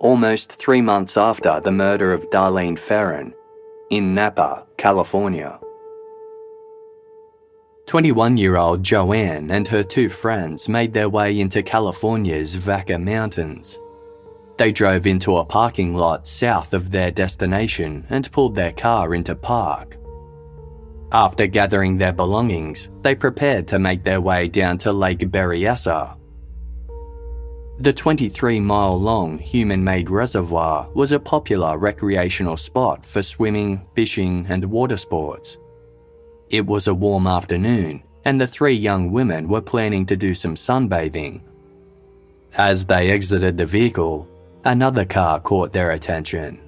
almost three months after the murder of Darlene Ferrin in Napa, California. 21 year old Joanne and her two friends made their way into California's Vaca Mountains. They drove into a parking lot south of their destination and pulled their car into park. After gathering their belongings, they prepared to make their way down to Lake Berryessa. The 23 mile long human made reservoir was a popular recreational spot for swimming, fishing, and water sports. It was a warm afternoon, and the three young women were planning to do some sunbathing. As they exited the vehicle, another car caught their attention.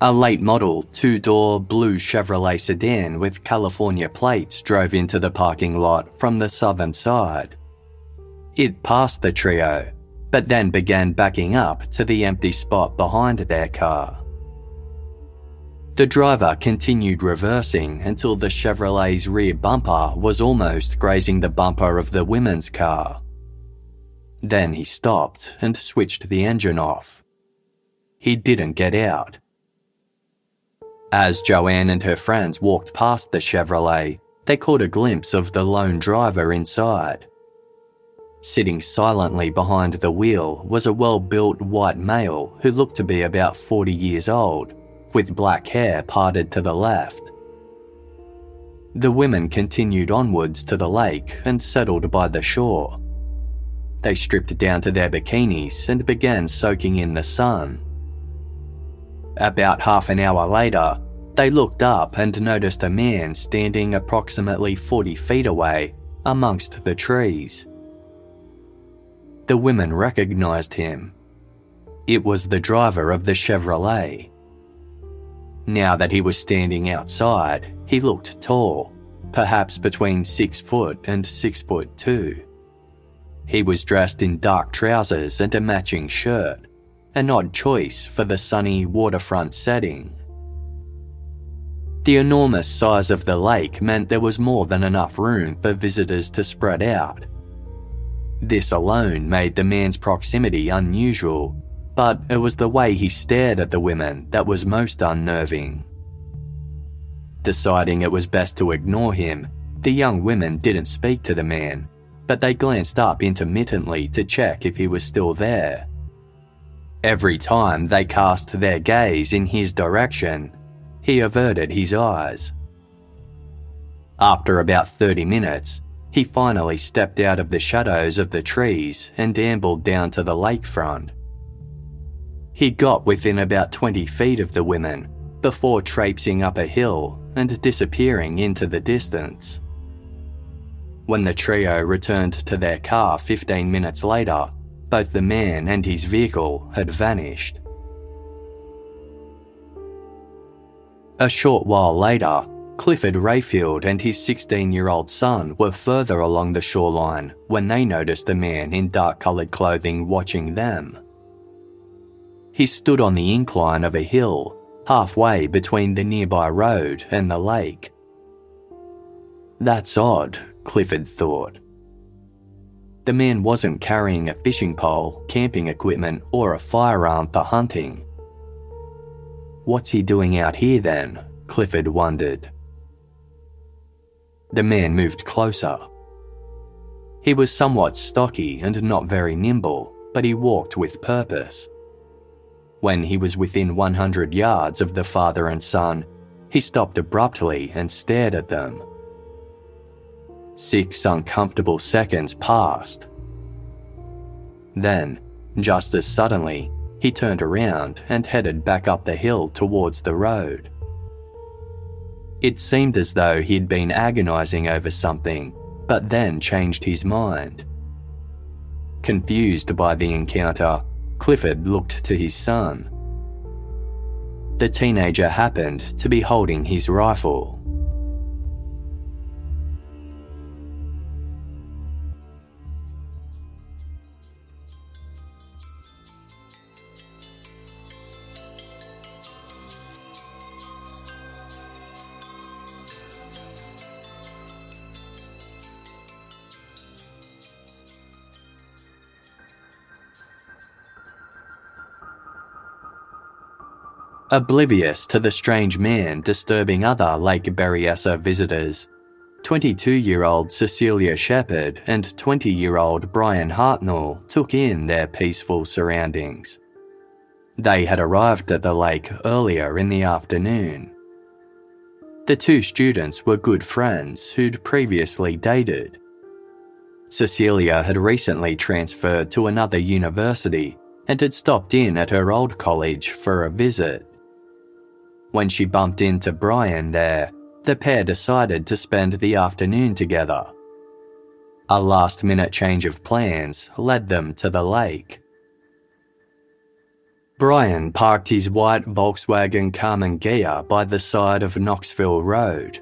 A late model, two door blue Chevrolet sedan with California plates drove into the parking lot from the southern side. It passed the trio, but then began backing up to the empty spot behind their car. The driver continued reversing until the Chevrolet's rear bumper was almost grazing the bumper of the women's car. Then he stopped and switched the engine off. He didn't get out. As Joanne and her friends walked past the Chevrolet, they caught a glimpse of the lone driver inside. Sitting silently behind the wheel was a well built white male who looked to be about 40 years old with black hair parted to the left. The women continued onwards to the lake and settled by the shore. They stripped down to their bikinis and began soaking in the sun. About half an hour later, they looked up and noticed a man standing approximately 40 feet away amongst the trees. The women recognized him. It was the driver of the Chevrolet. Now that he was standing outside, he looked tall, perhaps between six foot and six foot two. He was dressed in dark trousers and a matching shirt, an odd choice for the sunny waterfront setting. The enormous size of the lake meant there was more than enough room for visitors to spread out. This alone made the man's proximity unusual but it was the way he stared at the women that was most unnerving. Deciding it was best to ignore him, the young women didn't speak to the man, but they glanced up intermittently to check if he was still there. Every time they cast their gaze in his direction, he averted his eyes. After about 30 minutes, he finally stepped out of the shadows of the trees and ambled down to the lakefront. He got within about 20 feet of the women before traipsing up a hill and disappearing into the distance. When the trio returned to their car 15 minutes later, both the man and his vehicle had vanished. A short while later, Clifford Rayfield and his 16 year old son were further along the shoreline when they noticed a man in dark coloured clothing watching them. He stood on the incline of a hill, halfway between the nearby road and the lake. That's odd, Clifford thought. The man wasn't carrying a fishing pole, camping equipment, or a firearm for hunting. What's he doing out here then? Clifford wondered. The man moved closer. He was somewhat stocky and not very nimble, but he walked with purpose. When he was within 100 yards of the father and son, he stopped abruptly and stared at them. Six uncomfortable seconds passed. Then, just as suddenly, he turned around and headed back up the hill towards the road. It seemed as though he'd been agonizing over something, but then changed his mind. Confused by the encounter, Clifford looked to his son. The teenager happened to be holding his rifle. Oblivious to the strange man disturbing other Lake Berryessa visitors, 22 year old Cecelia Shepard and 20 year old Bryan Hartnell took in their peaceful surroundings. They had arrived at the lake earlier in the afternoon. The two students were good friends who'd previously dated. Cecelia had recently transferred to another university and had stopped in at her old college for a visit. When she bumped into Bryan there, the pair decided to spend the afternoon together. A last minute change of plans led them to the lake. Bryan parked his white Volkswagen Karmann Ghia by the side of Knoxville Road.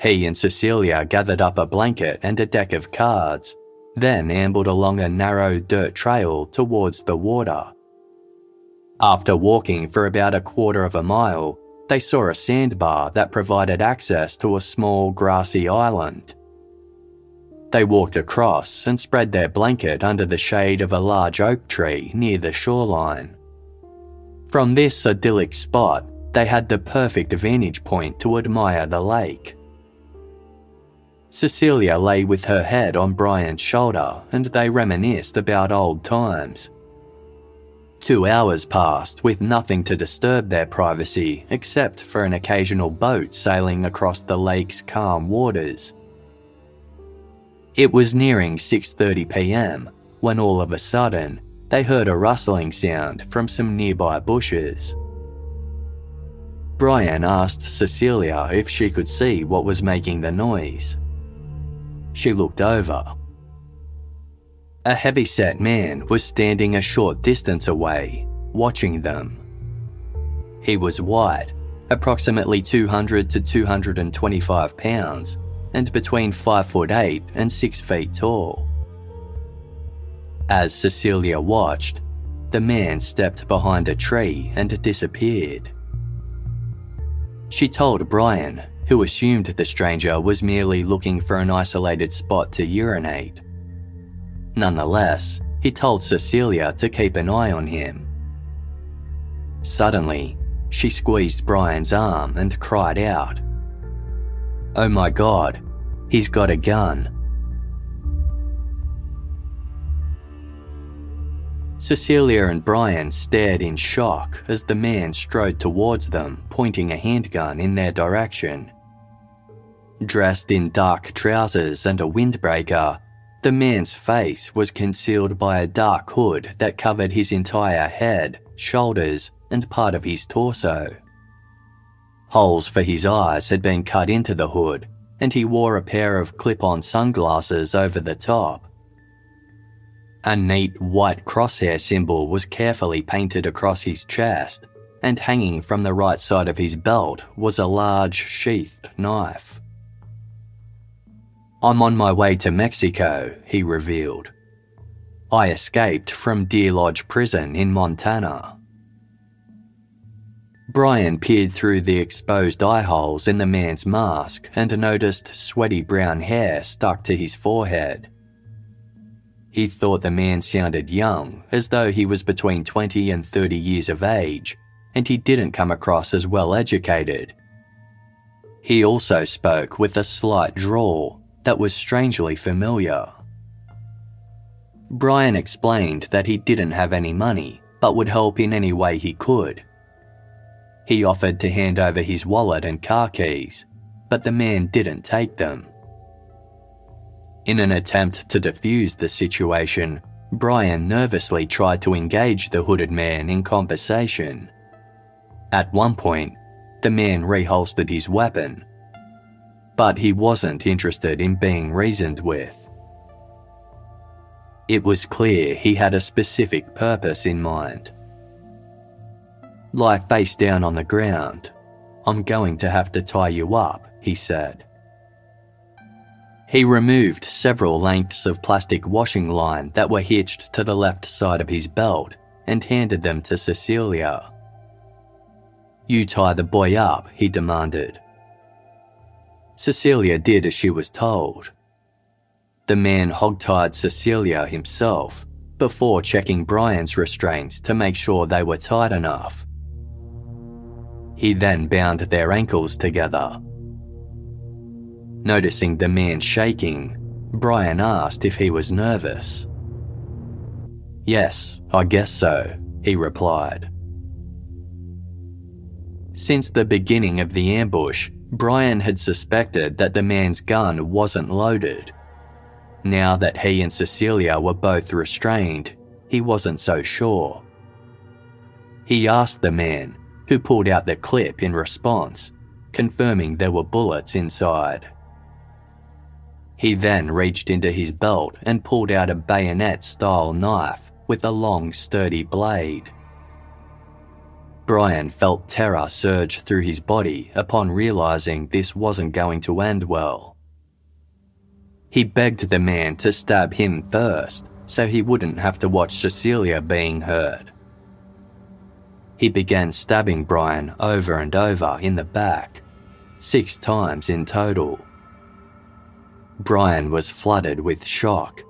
He and Cecelia gathered up a blanket and a deck of cards, then ambled along a narrow dirt trail towards the water. After walking for about a quarter of a mile, they saw a sandbar that provided access to a small grassy island. They walked across and spread their blanket under the shade of a large oak tree near the shoreline. From this idyllic spot, they had the perfect vantage point to admire the lake. Cecelia lay with her head on Bryan's shoulder and they reminisced about old times. Two hours passed with nothing to disturb their privacy except for an occasional boat sailing across the lake's calm waters. It was nearing 6:30 p.m. when all of a sudden they heard a rustling sound from some nearby bushes. Bryan asked Cecelia if she could see what was making the noise. She looked over a heavy-set man was standing a short distance away, watching them. He was white, approximately 200 to 225 pounds, and between 5 foot 8 and 6 feet tall. As Cecelia watched, the man stepped behind a tree and disappeared. She told Bryan, who assumed the stranger was merely looking for an isolated spot to urinate. Nonetheless, he told Cecelia to keep an eye on him. Suddenly, she squeezed Bryan's arm and cried out, Oh my god, he's got a gun. Cecelia and Bryan stared in shock as the man strode towards them, pointing a handgun in their direction. Dressed in dark trousers and a windbreaker, the man's face was concealed by a dark hood that covered his entire head, shoulders, and part of his torso. Holes for his eyes had been cut into the hood, and he wore a pair of clip on sunglasses over the top. A neat white crosshair symbol was carefully painted across his chest, and hanging from the right side of his belt was a large sheathed knife. I'm on my way to Mexico, he revealed. I escaped from Deer Lodge Prison in Montana. Bryan peered through the exposed eye holes in the man's mask and noticed sweaty brown hair stuck to his forehead. He thought the man sounded young, as though he was between 20 and 30 years of age, and he didn't come across as well educated, He also spoke with a slight drawl that was strangely familiar. Bryan explained that he didn't have any money but would help in any way he could. He offered to hand over his wallet and car keys, but the man didn't take them. In an attempt to defuse the situation, Bryan nervously tried to engage the hooded man in conversation. At one point, the man reholstered his weapon. But he wasn't interested in being reasoned with. It was clear he had a specific purpose in mind. Lie face down on the ground. I'm going to have to tie you up, he said. He removed several lengths of plastic washing line that were hitched to the left side of his belt and handed them to Cecelia. You tie the boy up, he demanded. Cecelia did as she was told. The man hogtied Cecelia himself before checking Bryan's restraints to make sure they were tight enough. He then bound their ankles together. Noticing the man shaking, Bryan asked if he was nervous. Yes, I guess so, he replied. Since the beginning of the ambush, Bryan had suspected that the man's gun wasn't loaded. Now that he and Cecelia were both restrained, he wasn't so sure. He asked the man, who pulled out the clip in response, confirming there were bullets inside. He then reached into his belt and pulled out a bayonet style knife with a long, sturdy blade. Bryan felt terror surge through his body upon realizing this wasn't going to end well. He begged the man to stab him first so he wouldn't have to watch Cecelia being hurt. He began stabbing Bryan over and over in the back, six times in total. Bryan was flooded with shock.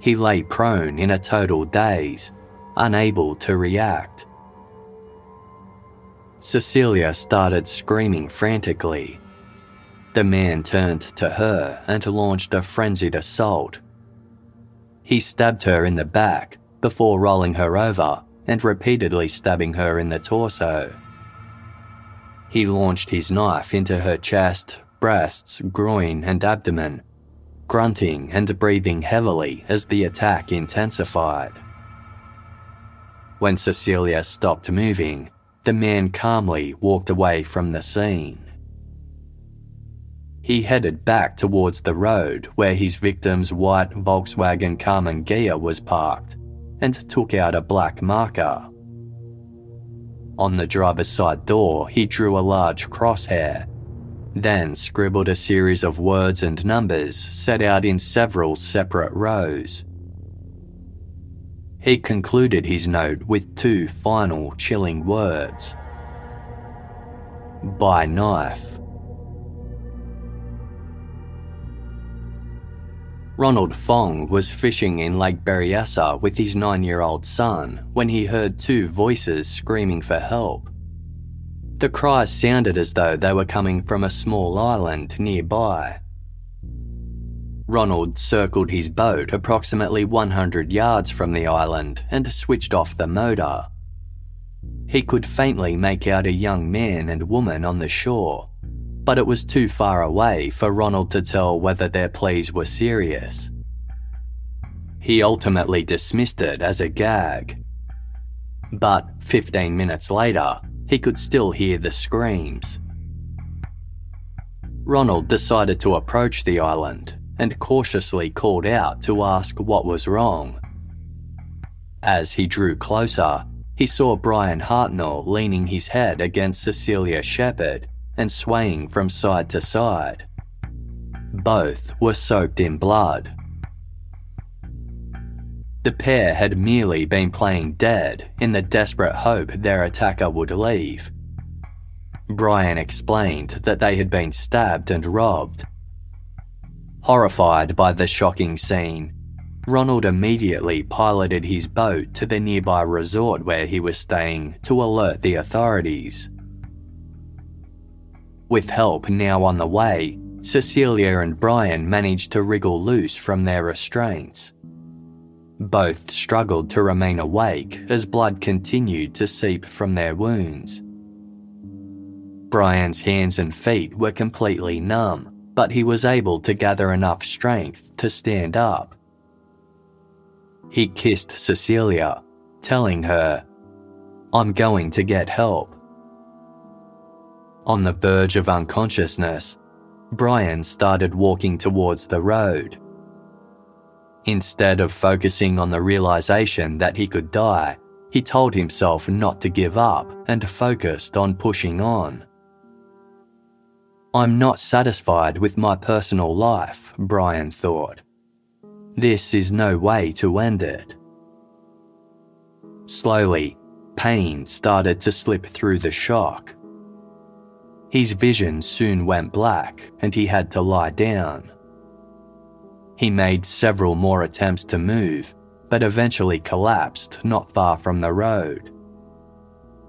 He lay prone in a total daze, unable to react. Cecelia started screaming frantically. The man turned to her and launched a frenzied assault. He stabbed her in the back before rolling her over and repeatedly stabbing her in the torso. He launched his knife into her chest, breasts, groin, and abdomen, grunting and breathing heavily as the attack intensified. When Cecelia stopped moving, the man calmly walked away from the scene. He headed back towards the road where his victim's white Volkswagen Karmann Ghia was parked and took out a black marker. On the driver's side door, he drew a large crosshair, then scribbled a series of words and numbers set out in several separate rows. He concluded his note with two final chilling words By knife. Ronald Fong was fishing in Lake Berryessa with his nine year old son when he heard two voices screaming for help. The cries sounded as though they were coming from a small island nearby. Ronald circled his boat approximately 100 yards from the island and switched off the motor. He could faintly make out a young man and woman on the shore, but it was too far away for Ronald to tell whether their pleas were serious. He ultimately dismissed it as a gag. But 15 minutes later, he could still hear the screams. Ronald decided to approach the island and cautiously called out to ask what was wrong. As he drew closer, he saw Bryan Hartnell leaning his head against Cecelia Shepard and swaying from side to side. Both were soaked in blood. The pair had merely been playing dead in the desperate hope their attacker would leave. Bryan explained that they had been stabbed and robbed Horrified by the shocking scene, Ronald immediately piloted his boat to the nearby resort where he was staying to alert the authorities. With help now on the way, Cecelia and Bryan managed to wriggle loose from their restraints. Both struggled to remain awake as blood continued to seep from their wounds. Bryan's hands and feet were completely numb, but he was able to gather enough strength to stand up. He kissed Cecelia, telling her, I'm going to get help. On the verge of unconsciousness, Bryan started walking towards the road. Instead of focusing on the realization that he could die, he told himself not to give up and focused on pushing on. I'm not satisfied with my personal life, Bryan thought. This is no way to end it. Slowly, pain started to slip through the shock. His vision soon went black and he had to lie down. He made several more attempts to move, but eventually collapsed not far from the road.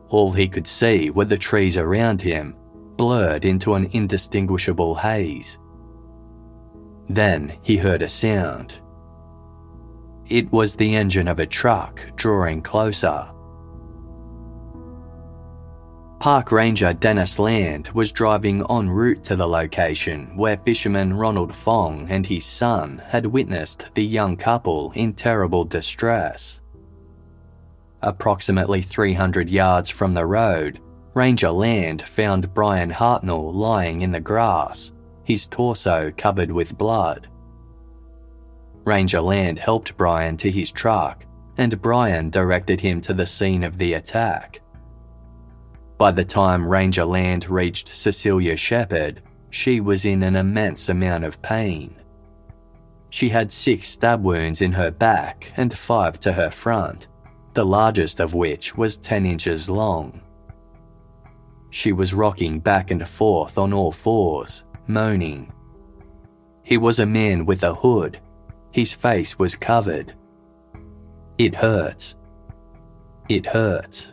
All he could see were the trees around him blurred into an indistinguishable haze. Then he heard a sound. It was the engine of a truck drawing closer. Park Ranger Dennis Land was driving en route to the location where fisherman Ronald Fong and his son had witnessed the young couple in terrible distress. Approximately 300 yards from the road, Ranger Land found Bryan Hartnell lying in the grass, his torso covered with blood. Ranger Land helped Bryan to his truck, and Bryan directed him to the scene of the attack. By the time Ranger Land reached Cecelia Shepard, she was in an immense amount of pain. She had six stab wounds in her back and five to her front, the largest of which was 10 inches long. She was rocking back and forth on all fours, moaning. He was a man with a hood. His face was covered. It hurts. It hurts.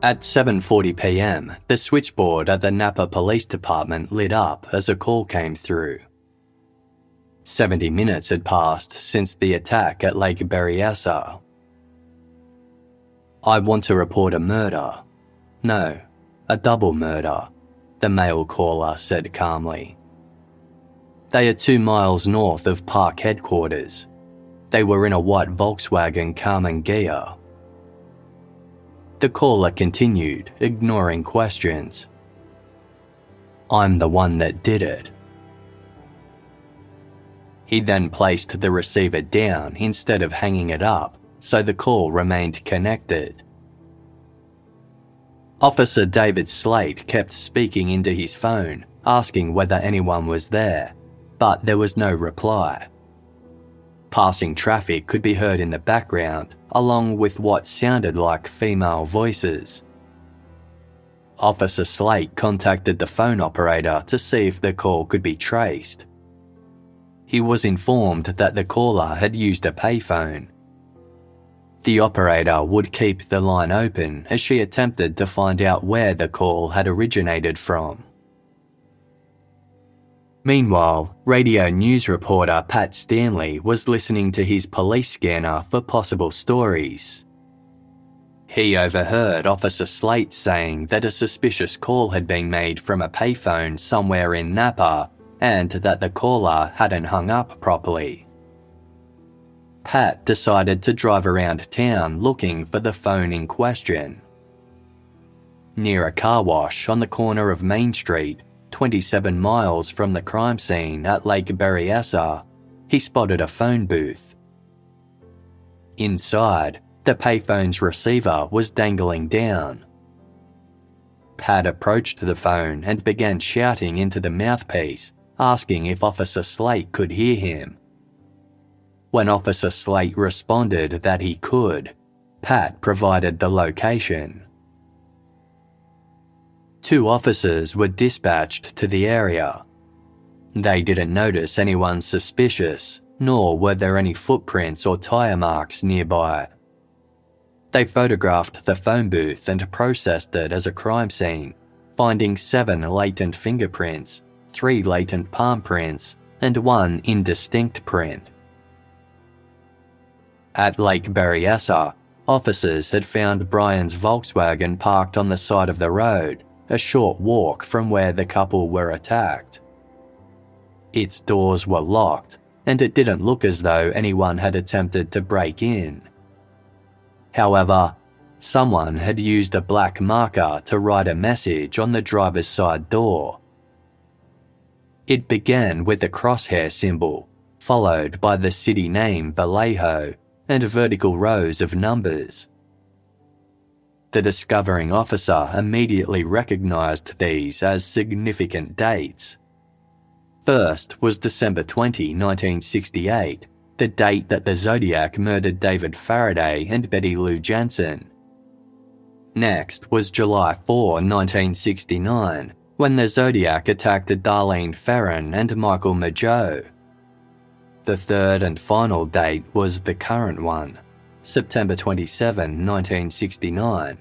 At 7:40 p.m., the switchboard at the Napa Police Department lit up as a call came through. 70 minutes had passed since the attack at Lake Berryessa. I want to report a murder. No, a double murder, the male caller said calmly. They are two miles north of park headquarters. They were in a white Volkswagen Karmann Ghia. The caller continued, ignoring questions. I'm the one that did it. He then placed the receiver down instead of hanging it up, so the call remained connected. Officer David Slate kept speaking into his phone, asking whether anyone was there, but there was no reply. Passing traffic could be heard in the background, along with what sounded like female voices. Officer Slate contacted the phone operator to see if the call could be traced. He was informed that the caller had used a payphone. The operator would keep the line open as she attempted to find out where the call had originated from. Meanwhile, radio news reporter Pat Stanley was listening to his police scanner for possible stories. He overheard Officer Slate saying that a suspicious call had been made from a payphone somewhere in Napa and that the caller hadn't hung up properly. Pat decided to drive around town looking for the phone in question. Near a car wash on the corner of Main Street, 27 miles from the crime scene at Lake Berryessa, he spotted a phone booth. Inside, the payphone's receiver was dangling down. Pat approached the phone and began shouting into the mouthpiece, asking if Officer Slate could hear him. When Officer Slate responded that he could, Pat provided the location. Two officers were dispatched to the area. They didn't notice anyone suspicious, nor were there any footprints or tyre marks nearby. They photographed the phone booth and processed it as a crime scene, finding seven latent fingerprints, three latent palm prints, and one indistinct print. At Lake Berryessa, officers had found Bryan's Volkswagen parked on the side of the road, a short walk from where the couple were attacked. Its doors were locked, and it didn't look as though anyone had attempted to break in. However, someone had used a black marker to write a message on the driver's side door. It began with a crosshair symbol, followed by the city name Vallejo and vertical rows of numbers. The discovering officer immediately recognized these as significant dates. First was December 20, 1968, the date that the Zodiac murdered David Faraday and Betty Lou Jensen. Next was July 4, 1969, when the Zodiac attacked Darlene Ferrin and Michael Mageau. The third and final date was the current one, September 27, 1969,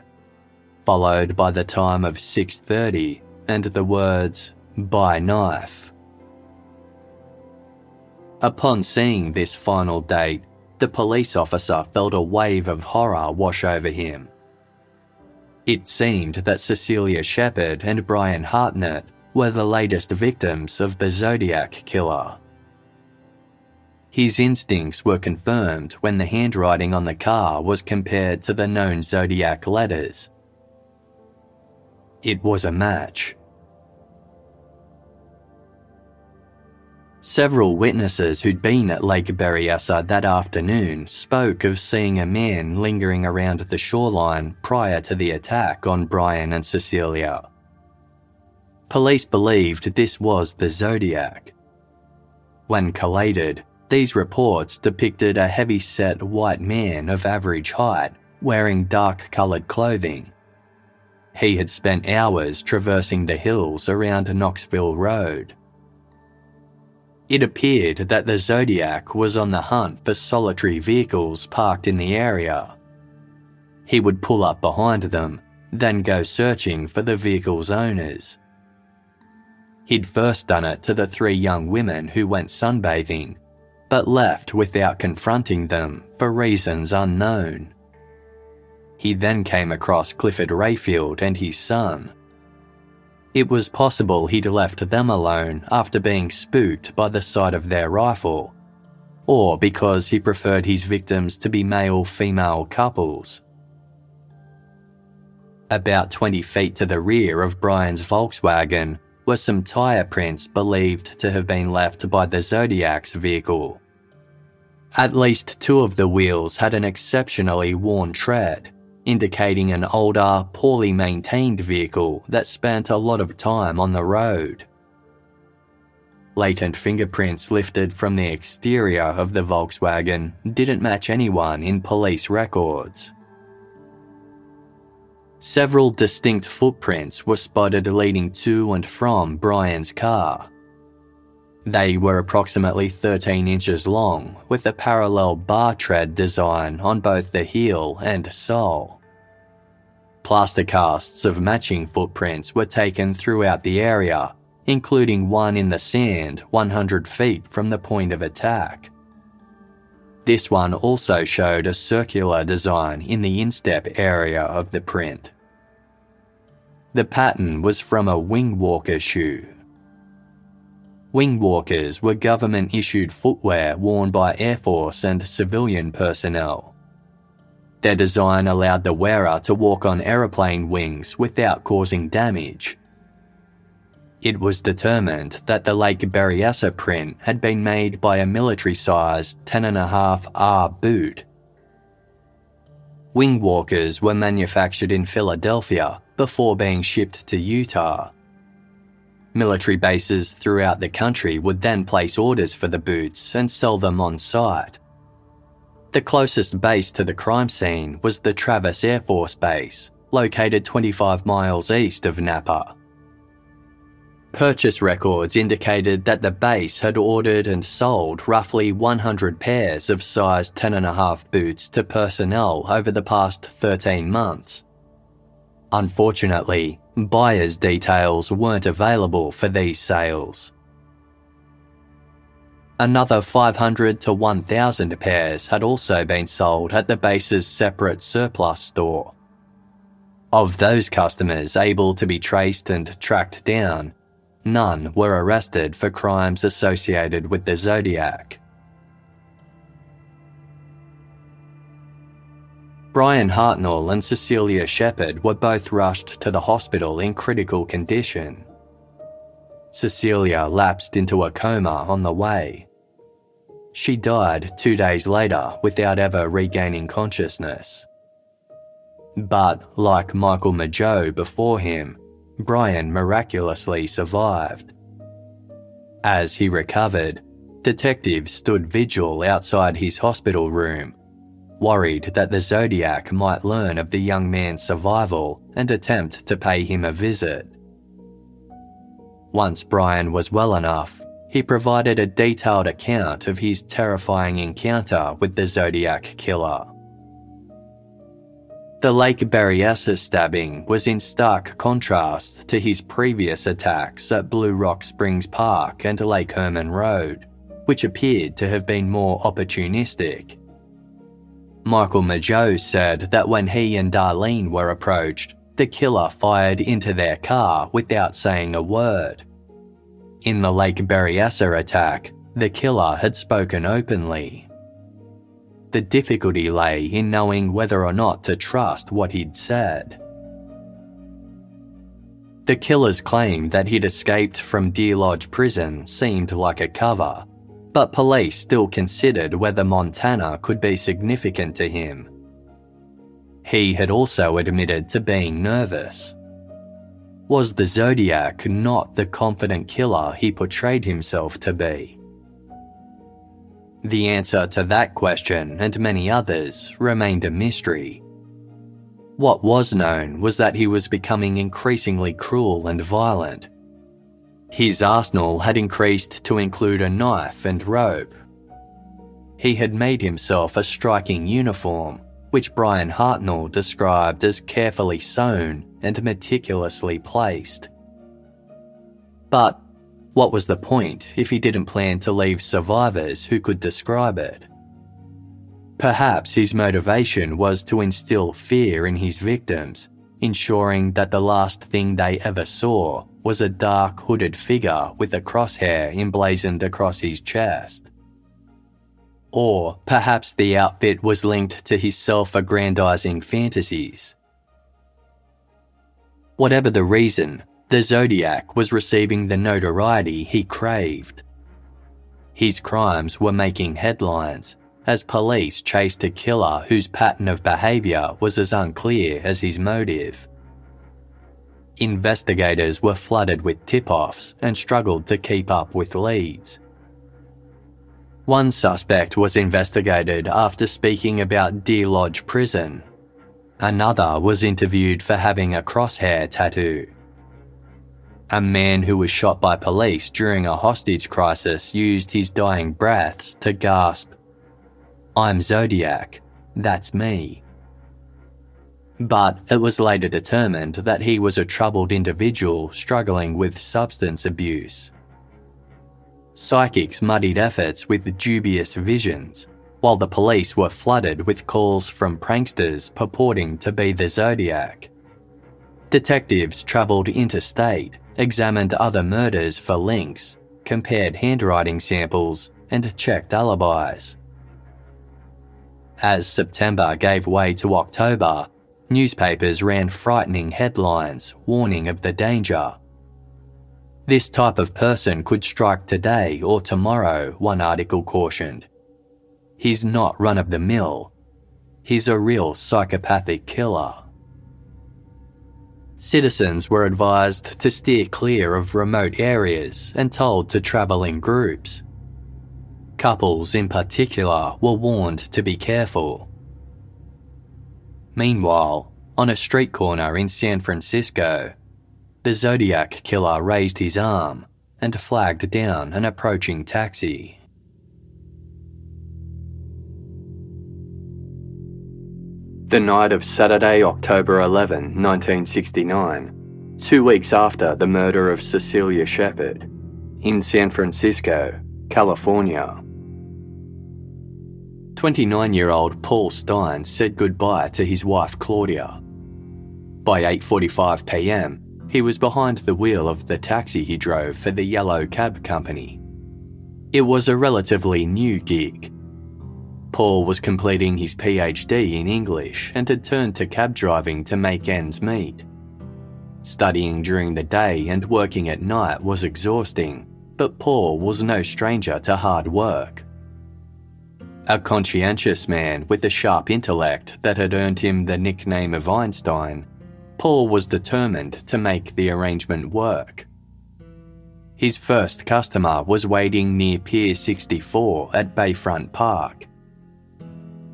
followed by the time of 6:30 and the words by knife. Upon seeing this final date, the police officer felt a wave of horror wash over him. It seemed that Cecelia Shepard and Bryan Hartnell were the latest victims of the Zodiac killer. His instincts were confirmed when the handwriting on the car was compared to the known Zodiac letters. It was a match. Several witnesses who'd been at Lake Berryessa that afternoon spoke of seeing a man lingering around the shoreline prior to the attack on Bryan and Cecelia. Police believed this was the Zodiac. When collated, these reports depicted a heavy set white man of average height wearing dark coloured clothing. He had spent hours traversing the hills around Knoxville Road. It appeared that the Zodiac was on the hunt for solitary vehicles parked in the area. He would pull up behind them, then go searching for the vehicle's owners. He'd first done it to the three young women who went sunbathing, but left without confronting them for reasons unknown. He then came across Clifford Rayfield and his son, it was possible he'd left them alone after being spooked by the sight of their rifle, or because he preferred his victims to be male female couples. About 20 feet to the rear of Bryan's Volkswagen were some tyre prints believed to have been left by the Zodiac's vehicle. At least two of the wheels had an exceptionally worn tread, indicating an older, poorly maintained vehicle that spent a lot of time on the road. Latent fingerprints lifted from the exterior of the Volkswagen didn't match anyone in police records. Several distinct footprints were spotted leading to and from Bryan's car. They were approximately 13 inches long, with a parallel bar tread design on both the heel and sole. Plaster casts of matching footprints were taken throughout the area, including one in the sand 100 feet from the point of attack. This one also showed a circular design in the instep area of the print. The pattern was from a wingwalker shoe. Wingwalkers were government issued footwear worn by Air Force and civilian personnel. Their design allowed the wearer to walk on aeroplane wings without causing damage. It was determined that the Lake Berryessa print had been made by a military sized 10.5 R boot. Wingwalkers were manufactured in Philadelphia before being shipped to Utah. Military bases throughout the country would then place orders for the boots and sell them on site. The closest base to the crime scene was the Travis Air Force Base, located 25 miles east of Napa. Purchase records indicated that the base had ordered and sold roughly 100 pairs of size 10.5 boots to personnel over the past 13 months. Unfortunately, buyers' details weren't available for these sales. Another 500 to 1,000 pairs had also been sold at the base's separate surplus store. Of those customers able to be traced and tracked down, none were arrested for crimes associated with the Zodiac. Bryan Hartnell and Cecelia Shepard were both rushed to the hospital in critical condition. Cecelia lapsed into a coma on the way. She died two days later without ever regaining consciousness. But, like Michael Mageau before him, Bryan miraculously survived. As he recovered, detectives stood vigil outside his hospital room, worried that the Zodiac might learn of the young man's survival and attempt to pay him a visit. Once Bryan was well enough, he provided a detailed account of his terrifying encounter with the Zodiac killer. The Lake Berryessa stabbing was in stark contrast to his previous attacks at Blue Rock Springs Park and Lake Herman Road, which appeared to have been more opportunistic. Michael Mageau said that when he and Darlene were approached, the killer fired into their car without saying a word. In the Lake Berryessa attack, the killer had spoken openly the difficulty lay in knowing whether or not to trust what he'd said. The killer's claim that he'd escaped from Deer Lodge prison seemed like a cover, but police still considered whether Montana could be significant to him. He had also admitted to being nervous. Was the Zodiac not the confident killer he portrayed himself to be? The answer to that question and many others remained a mystery. What was known was that he was becoming increasingly cruel and violent. His arsenal had increased to include a knife and rope. He had made himself a striking uniform, which Bryan Hartnell described as carefully sewn and meticulously placed. But what was the point if he didn't plan to leave survivors who could describe it? Perhaps his motivation was to instill fear in his victims, ensuring that the last thing they ever saw was a dark hooded figure with a crosshair emblazoned across his chest. Or perhaps the outfit was linked to his self aggrandizing fantasies. Whatever the reason, the Zodiac was receiving the notoriety he craved. His crimes were making headlines as police chased a killer whose pattern of behaviour was as unclear as his motive. Investigators were flooded with tip offs and struggled to keep up with leads. One suspect was investigated after speaking about Deer Lodge Prison. Another was interviewed for having a crosshair tattoo. A man who was shot by police during a hostage crisis used his dying breaths to gasp, I'm Zodiac, that's me. But it was later determined that he was a troubled individual struggling with substance abuse. Psychics muddied efforts with dubious visions, while the police were flooded with calls from pranksters purporting to be the Zodiac. Detectives travelled interstate, examined other murders for links, compared handwriting samples, and checked alibis. As September gave way to October, newspapers ran frightening headlines warning of the danger. This type of person could strike today or tomorrow, one article cautioned. He's not run of the mill. He's a real psychopathic killer. Citizens were advised to steer clear of remote areas and told to travel in groups. Couples, in particular, were warned to be careful. Meanwhile, on a street corner in San Francisco, the Zodiac killer raised his arm and flagged down an approaching taxi. The night of Saturday, October 11, 1969, two weeks after the murder of Cecelia Shepard, in San Francisco, California. 29 year old Paul Stine said goodbye to his wife Claudia. By 8:45 p.m., he was behind the wheel of the taxi he drove for the Yellow Cab Company. It was a relatively new gig, Paul was completing his PhD in English and had turned to cab driving to make ends meet. Studying during the day and working at night was exhausting, but Paul was no stranger to hard work. A conscientious man with a sharp intellect that had earned him the nickname of Einstein, Paul was determined to make the arrangement work. His first customer was waiting near Pier 64 at Bayfront Park.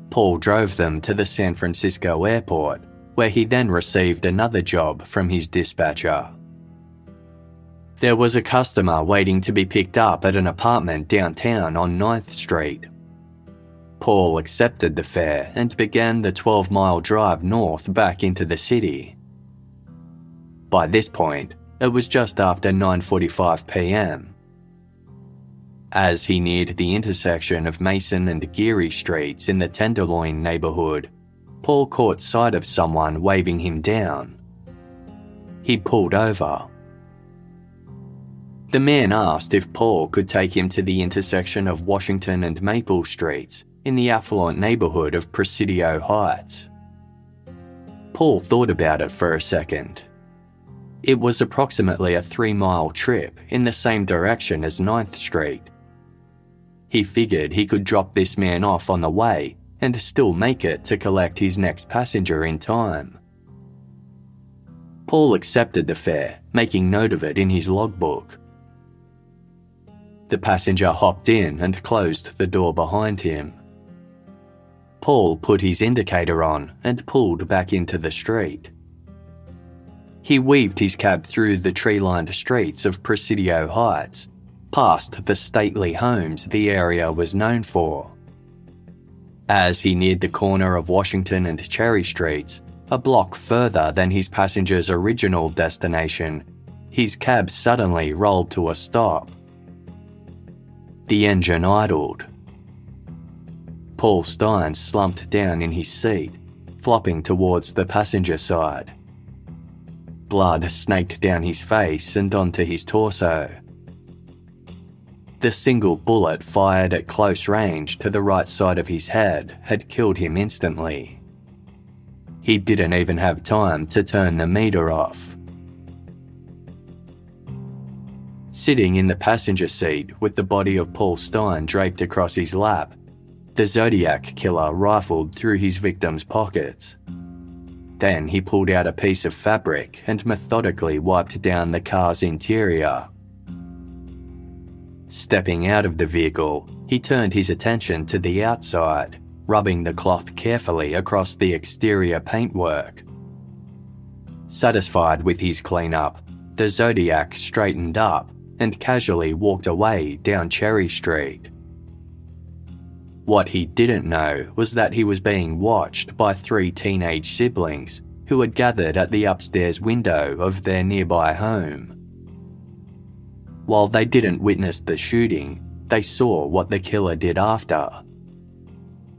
Paul drove them to the San Francisco airport, where he then received another job from his dispatcher. There was a customer waiting to be picked up at an apartment downtown on 9th Street. Paul accepted the fare and began the 12 mile drive north back into the city. By this point, it was just after 9:45 p.m. As he neared the intersection of Mason and Geary Streets in the Tenderloin neighbourhood, Paul caught sight of someone waving him down. He pulled over. The man asked if Paul could take him to the intersection of Washington and Maple Streets in the affluent neighbourhood of Presidio Heights. Paul thought about it for a second. It was approximately a three mile trip in the same direction as 9th Street, he figured he could drop this man off on the way and still make it to collect his next passenger in time. Paul accepted the fare, making note of it in his logbook. The passenger hopped in and closed the door behind him. Paul put his indicator on and pulled back into the street. He weaved his cab through the tree lined streets of Presidio Heights past the stately homes the area was known for. As he neared the corner of Washington and Cherry Streets, a block further than his passenger's original destination, his cab suddenly rolled to a stop. The engine idled. Paul Stine slumped down in his seat, flopping towards the passenger side. Blood snaked down his face and onto his torso. The single bullet fired at close range to the right side of his head had killed him instantly. He didn't even have time to turn the meter off. Sitting in the passenger seat with the body of Paul Stine draped across his lap, the Zodiac killer rifled through his victim's pockets. Then he pulled out a piece of fabric and methodically wiped down the car's interior Stepping out of the vehicle, he turned his attention to the outside, rubbing the cloth carefully across the exterior paintwork. Satisfied with his cleanup, the Zodiac straightened up and casually walked away down Cherry Street. What he didn't know was that he was being watched by three teenage siblings who had gathered at the upstairs window of their nearby home. While they didn't witness the shooting, they saw what the killer did after.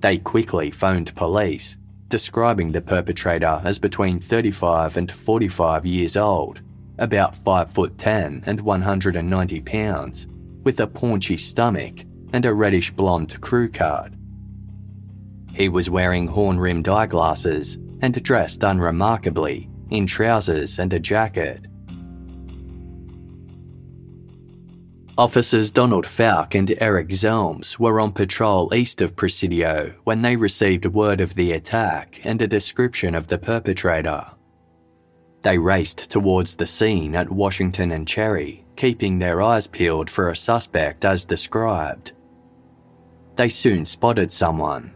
They quickly phoned police, describing the perpetrator as between 35 and 45 years old, about 5 foot 10 and 190 pounds, with a paunchy stomach and a reddish blonde crew cut. He was wearing horn rimmed eyeglasses and dressed unremarkably in trousers and a jacket. Officers Donald Fouke and Eric Zelms were on patrol east of Presidio when they received word of the attack and a description of the perpetrator. They raced towards the scene at Washington and Cherry, keeping their eyes peeled for a suspect as described. They soon spotted someone.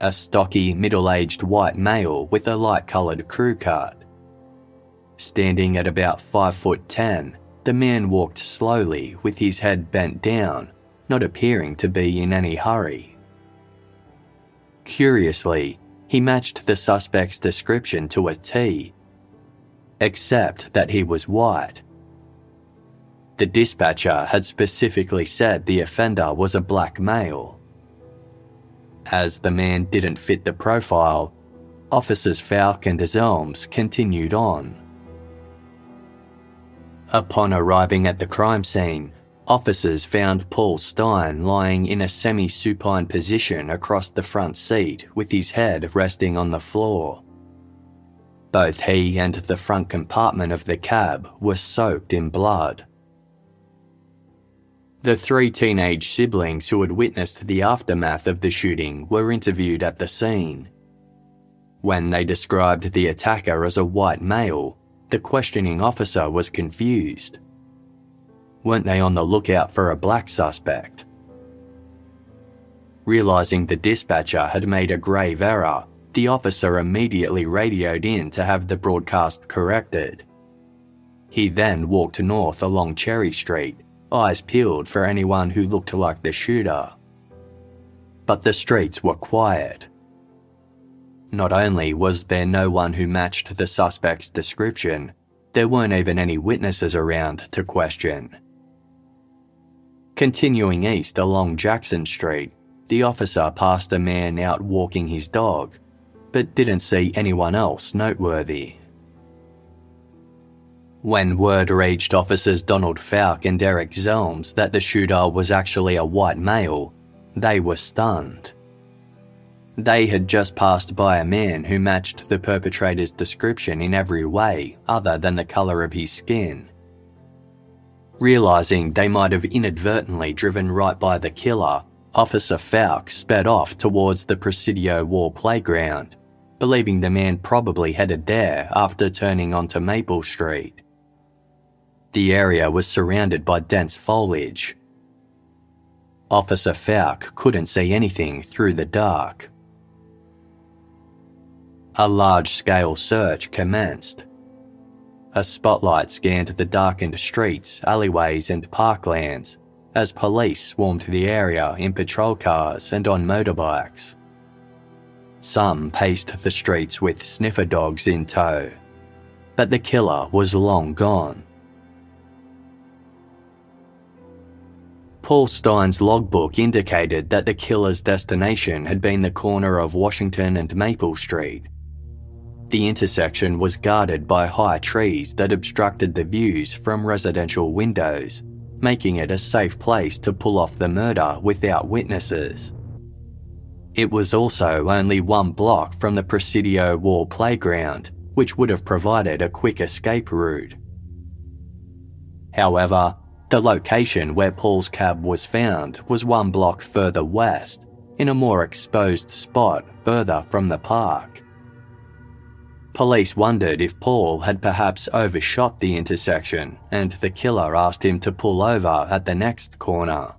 A stocky, middle aged white male with a light coloured crew cut. Standing at about 5 foot 10, the man walked slowly with his head bent down, not appearing to be in any hurry. Curiously, he matched the suspect's description to a T, except that he was white. The dispatcher had specifically said the offender was a black male. As the man didn't fit the profile, officers Fouke and Zelms continued on. Upon arriving at the crime scene, officers found Paul Stine lying in a semi supine position across the front seat with his head resting on the floor. Both he and the front compartment of the cab were soaked in blood. The three teenage siblings who had witnessed the aftermath of the shooting were interviewed at the scene. When they described the attacker as a white male, the questioning officer was confused. Weren't they on the lookout for a black suspect? Realising the dispatcher had made a grave error, the officer immediately radioed in to have the broadcast corrected. He then walked north along Cherry Street, eyes peeled for anyone who looked like the shooter. But the streets were quiet. Not only was there no one who matched the suspect's description, there weren't even any witnesses around to question. Continuing east along Jackson Street, the officer passed a man out walking his dog, but didn't see anyone else noteworthy. When word reached officers Donald Fouke and Eric Zelms that the shooter was actually a white male, they were stunned. They had just passed by a man who matched the perpetrator's description in every way other than the colour of his skin. Realising they might have inadvertently driven right by the killer, Officer Fouke sped off towards the Presidio Wall playground, believing the man probably headed there after turning onto Maple Street. The area was surrounded by dense foliage. Officer Fouke couldn't see anything through the dark. A large scale search commenced. A spotlight scanned the darkened streets, alleyways, and parklands as police swarmed the area in patrol cars and on motorbikes. Some paced the streets with sniffer dogs in tow, but the killer was long gone. Paul Stine's logbook indicated that the killer's destination had been the corner of Washington and Maple Street, the intersection was guarded by high trees that obstructed the views from residential windows, making it a safe place to pull off the murder without witnesses. It was also only one block from the Presidio Wall playground, which would have provided a quick escape route. However, the location where Paul's cab was found was one block further west, in a more exposed spot further from the park. Police wondered if Paul had perhaps overshot the intersection and the killer asked him to pull over at the next corner.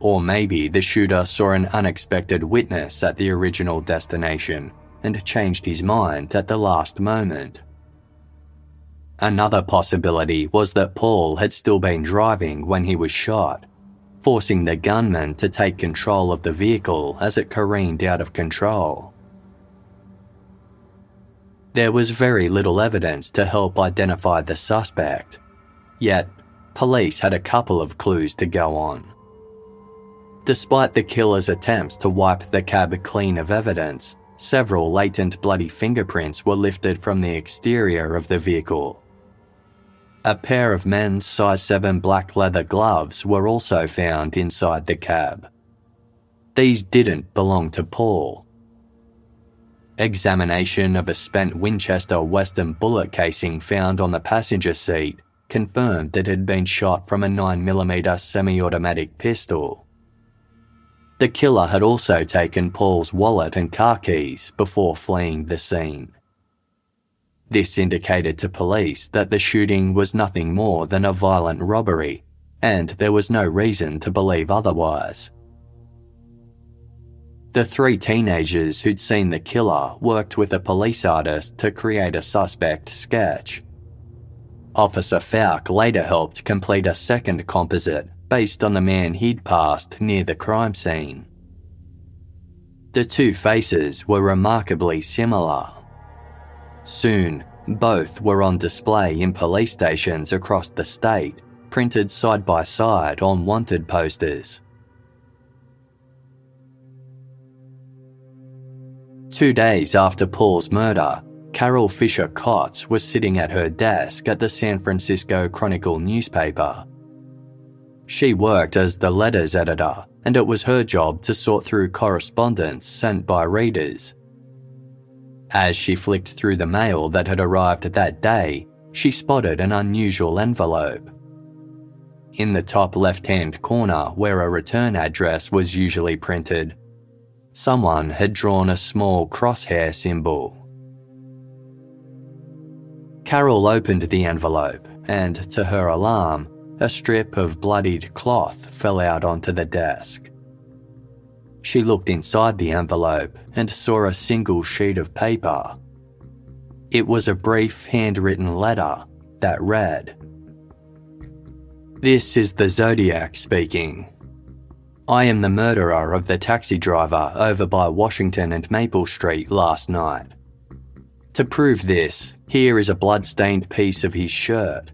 Or maybe the shooter saw an unexpected witness at the original destination and changed his mind at the last moment. Another possibility was that Paul had still been driving when he was shot, forcing the gunman to take control of the vehicle as it careened out of control. There was very little evidence to help identify the suspect, yet, police had a couple of clues to go on. Despite the killer's attempts to wipe the cab clean of evidence, several latent bloody fingerprints were lifted from the exterior of the vehicle. A pair of men's size 7 black leather gloves were also found inside the cab. These didn't belong to Paul. Examination of a spent Winchester Western bullet casing found on the passenger seat confirmed that it had been shot from a 9mm semi automatic pistol. The killer had also taken Paul's wallet and car keys before fleeing the scene. This indicated to police that the shooting was nothing more than a violent robbery, and there was no reason to believe otherwise. The three teenagers who'd seen the killer worked with a police artist to create a suspect sketch. Officer Fouke later helped complete a second composite based on the man he'd passed near the crime scene. The two faces were remarkably similar. Soon, both were on display in police stations across the state, printed side by side on wanted posters. Two days after Paul's murder, Carol Fisher Kotz was sitting at her desk at the San Francisco Chronicle newspaper she worked as the letters editor, and it was her job to sort through correspondence sent by readers. As she flicked through the mail that had arrived that day, she spotted an unusual envelope. In the top left hand corner, where a return address was usually printed, someone had drawn a small crosshair symbol. Carol opened the envelope, and to her alarm, a strip of bloodied cloth fell out onto the desk. She looked inside the envelope and saw a single sheet of paper. It was a brief handwritten letter that read This is the Zodiac speaking. I am the murderer of the taxi driver over by Washington and Maple Street last night. To prove this, here is a blood-stained piece of his shirt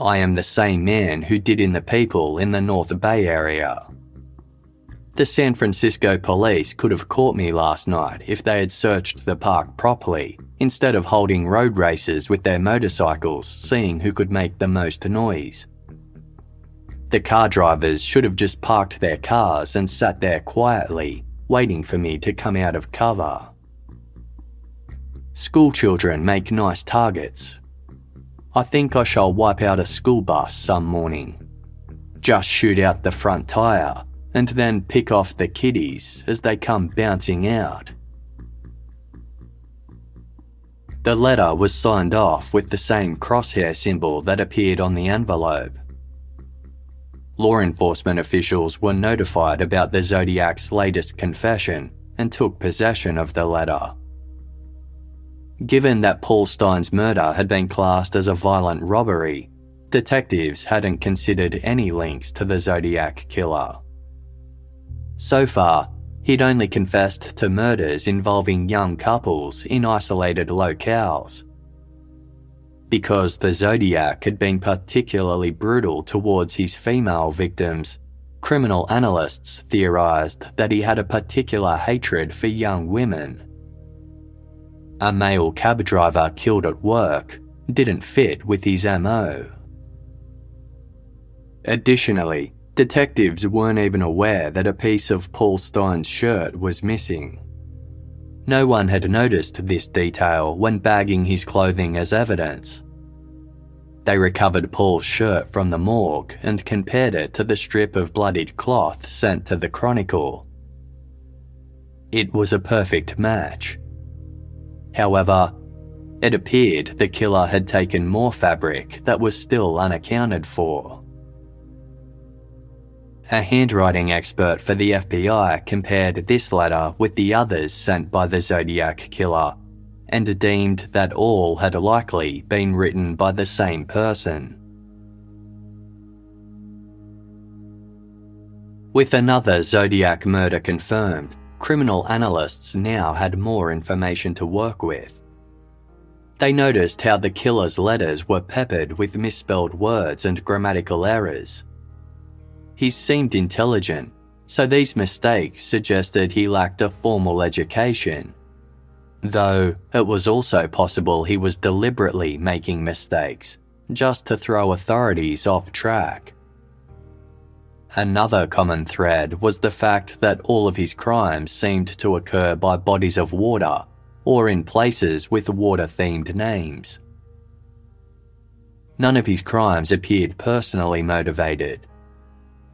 I am the same man who did in the people in the North Bay area. The San Francisco police could have caught me last night if they had searched the park properly, instead of holding road races with their motorcycles, seeing who could make the most noise. The car drivers should have just parked their cars and sat there quietly, waiting for me to come out of cover. School children make nice targets, I think I shall wipe out a school bus some morning. Just shoot out the front tyre and then pick off the kiddies as they come bouncing out. The letter was signed off with the same crosshair symbol that appeared on the envelope. Law enforcement officials were notified about the Zodiac's latest confession and took possession of the letter. Given that Paul Stine's murder had been classed as a violent robbery, detectives hadn't considered any links to the Zodiac killer. So far, he'd only confessed to murders involving young couples in isolated locales. Because the Zodiac had been particularly brutal towards his female victims, criminal analysts theorised that he had a particular hatred for young women a male cab driver killed at work didn't fit with his MO. Additionally, detectives weren't even aware that a piece of Paul Stine's shirt was missing. No one had noticed this detail when bagging his clothing as evidence. They recovered Paul's shirt from the morgue and compared it to the strip of bloodied cloth sent to the Chronicle. It was a perfect match. However, it appeared the killer had taken more fabric that was still unaccounted for. A handwriting expert for the FBI compared this letter with the others sent by the Zodiac killer and deemed that all had likely been written by the same person. With another Zodiac murder confirmed, criminal analysts now had more information to work with. they noticed how the killer's letters were peppered with misspelled words and grammatical errors. He seemed intelligent, so these mistakes suggested he lacked a formal education. Though it was also possible he was deliberately making mistakes, just to throw authorities off track. Another common thread was the fact that all of his crimes seemed to occur by bodies of water or in places with water themed names. None of his crimes appeared personally motivated.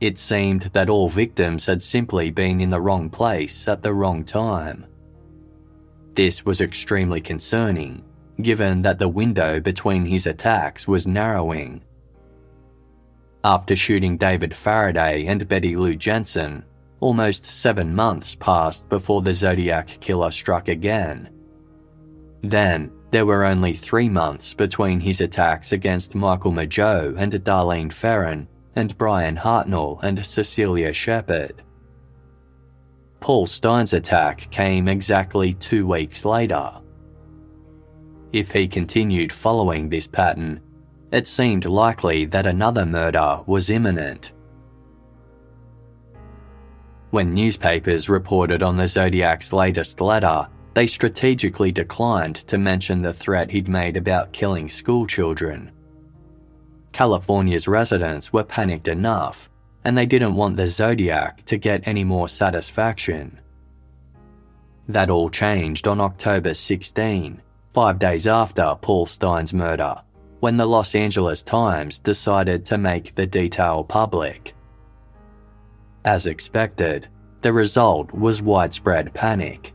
It seemed that all victims had simply been in the wrong place at the wrong time. This was extremely concerning, given that the window between his attacks was narrowing after shooting David Faraday and Betty Lou Jensen, almost seven months passed before the Zodiac killer struck again. Then, there were only three months between his attacks against Michael Mageau and Darlene Ferrin and Bryan Hartnell and Cecelia Shepard. Paul Stine's attack came exactly two weeks later. If he continued following this pattern, it seemed likely that another murder was imminent. When newspapers reported on the Zodiac's latest letter, they strategically declined to mention the threat he'd made about killing schoolchildren. California's residents were panicked enough, and they didn't want the Zodiac to get any more satisfaction. That all changed on October 16, five days after Paul Stine's murder when the Los Angeles Times decided to make the detail public. As expected, the result was widespread panic.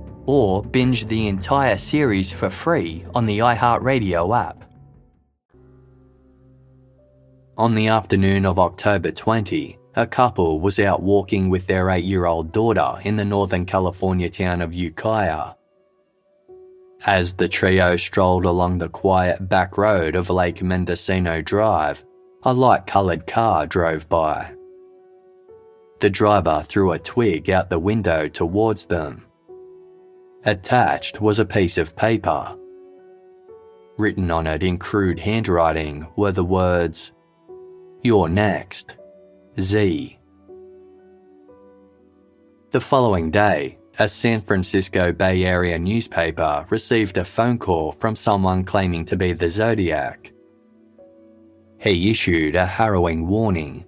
or binge the entire series for free on the iHeartRadio app. On the afternoon of October 20, a couple was out walking with their eight year old daughter in the Northern California town of Ukiah as the trio strolled along the quiet back road of Lake Mendocino Drive, a light coloured car drove by. The driver threw a twig out the window towards them. Attached was a piece of paper. Written on it in crude handwriting were the words, You're next, Z. The following day, a San Francisco Bay Area newspaper received a phone call from someone claiming to be the Zodiac. He issued a harrowing warning.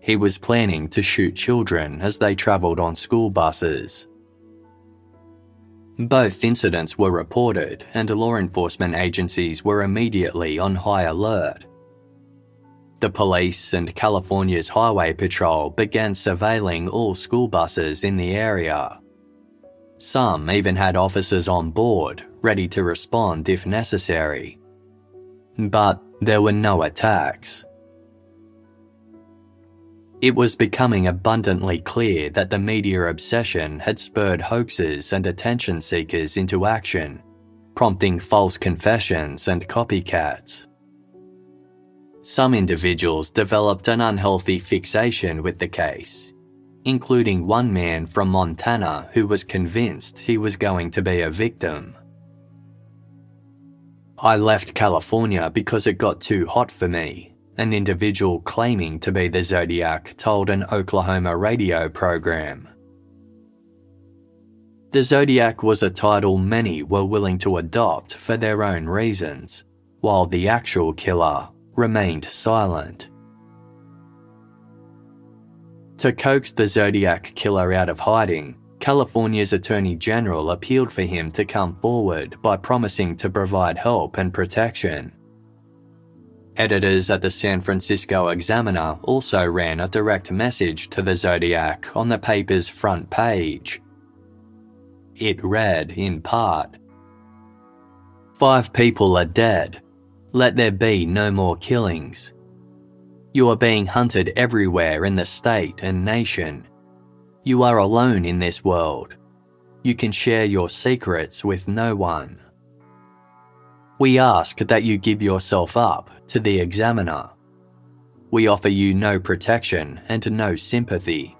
He was planning to shoot children as they travelled on school buses. Both incidents were reported, and law enforcement agencies were immediately on high alert. The police and California's Highway Patrol began surveilling all school buses in the area. Some even had officers on board, ready to respond if necessary. But there were no attacks. It was becoming abundantly clear that the media obsession had spurred hoaxes and attention seekers into action, prompting false confessions and copycats. Some individuals developed an unhealthy fixation with the case, including one man from Montana who was convinced he was going to be a victim. I left California because it got too hot for me, an individual claiming to be the Zodiac told an Oklahoma radio program. The Zodiac was a title many were willing to adopt for their own reasons, while the actual killer remained silent. To coax the Zodiac killer out of hiding, California's Attorney General appealed for him to come forward by promising to provide help and protection. Editors at the San Francisco Examiner also ran a direct message to the Zodiac on the paper's front page. It read, in part Five people are dead. Let there be no more killings. You are being hunted everywhere in the state and nation. You are alone in this world. You can share your secrets with no one. We ask that you give yourself up to the examiner. We offer you no protection and no sympathy,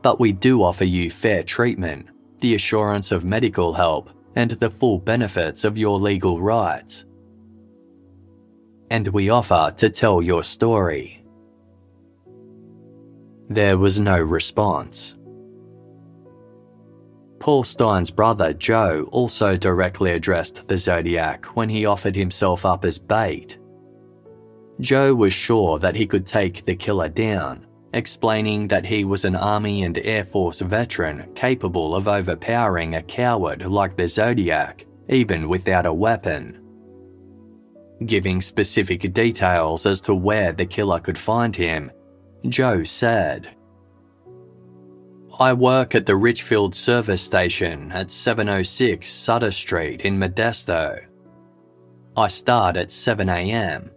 but we do offer you fair treatment, the assurance of medical help, and the full benefits of your legal rights. And we offer to tell your story. There was no response. Paul Stine's brother Joe also directly addressed the Zodiac when he offered himself up as bait. Joe was sure that he could take the killer down, explaining that he was an Army and Air Force veteran capable of overpowering a coward like the Zodiac, even without a weapon. Giving specific details as to where the killer could find him, Joe said, I work at the Richfield service station at 706 Sutter Street in Modesto. I start at 7am.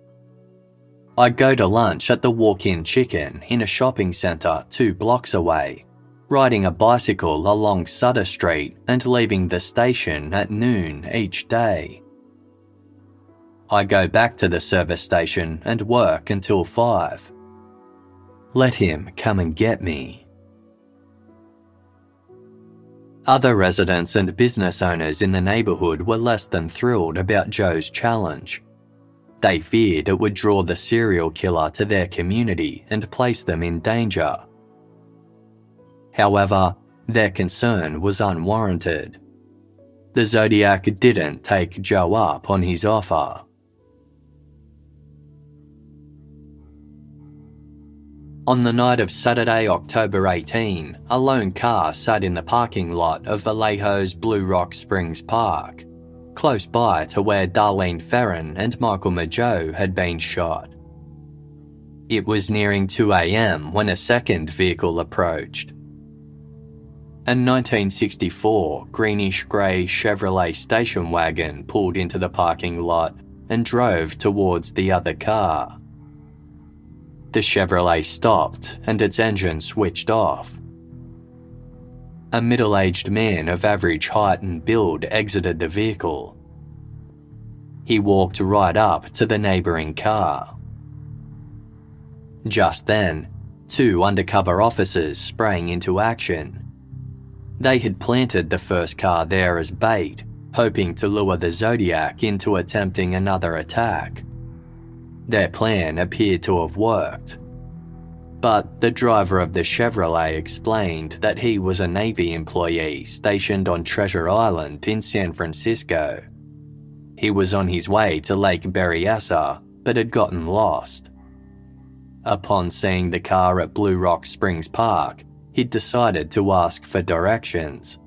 I go to lunch at the Walk In Chicken in a shopping centre two blocks away, riding a bicycle along Sutter Street and leaving the station at noon each day. I go back to the service station and work until 5. Let him come and get me. Other residents and business owners in the neighbourhood were less than thrilled about Joe's challenge. They feared it would draw the serial killer to their community and place them in danger. However, their concern was unwarranted. The Zodiac didn't take Joe up on his offer. On the night of Saturday, October 18, a lone car sat in the parking lot of Vallejo's Blue Rock Springs Park, close by to where Darlene Ferrin and Michael Mageau had been shot. It was nearing 2am when a second vehicle approached. A 1964 greenish grey Chevrolet station wagon pulled into the parking lot and drove towards the other car. The Chevrolet stopped and its engine switched off. A middle aged man of average height and build exited the vehicle. He walked right up to the neighbouring car. Just then, two undercover officers sprang into action. They had planted the first car there as bait, hoping to lure the Zodiac into attempting another attack. Their plan appeared to have worked. But the driver of the Chevrolet explained that he was a Navy employee stationed on Treasure Island in San Francisco. He was on his way to Lake Berryessa, but had gotten lost. Upon seeing the car at Blue Rock Springs Park, he decided to ask for directions.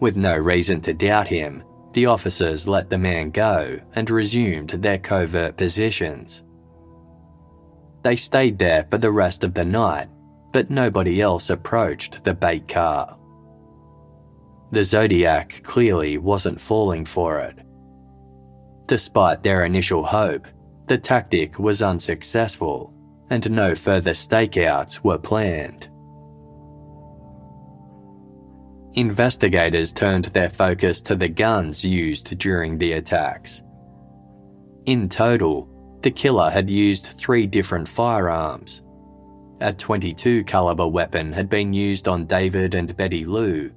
With no reason to doubt him, the officers let the man go and resumed their covert positions. They stayed there for the rest of the night, but nobody else approached the bait car. The Zodiac clearly wasn't falling for it. Despite their initial hope, the tactic was unsuccessful and no further stakeouts were planned investigators turned their focus to the guns used during the attacks. In total, the killer had used three different firearms. A 22 caliber weapon had been used on David and Betty Lou,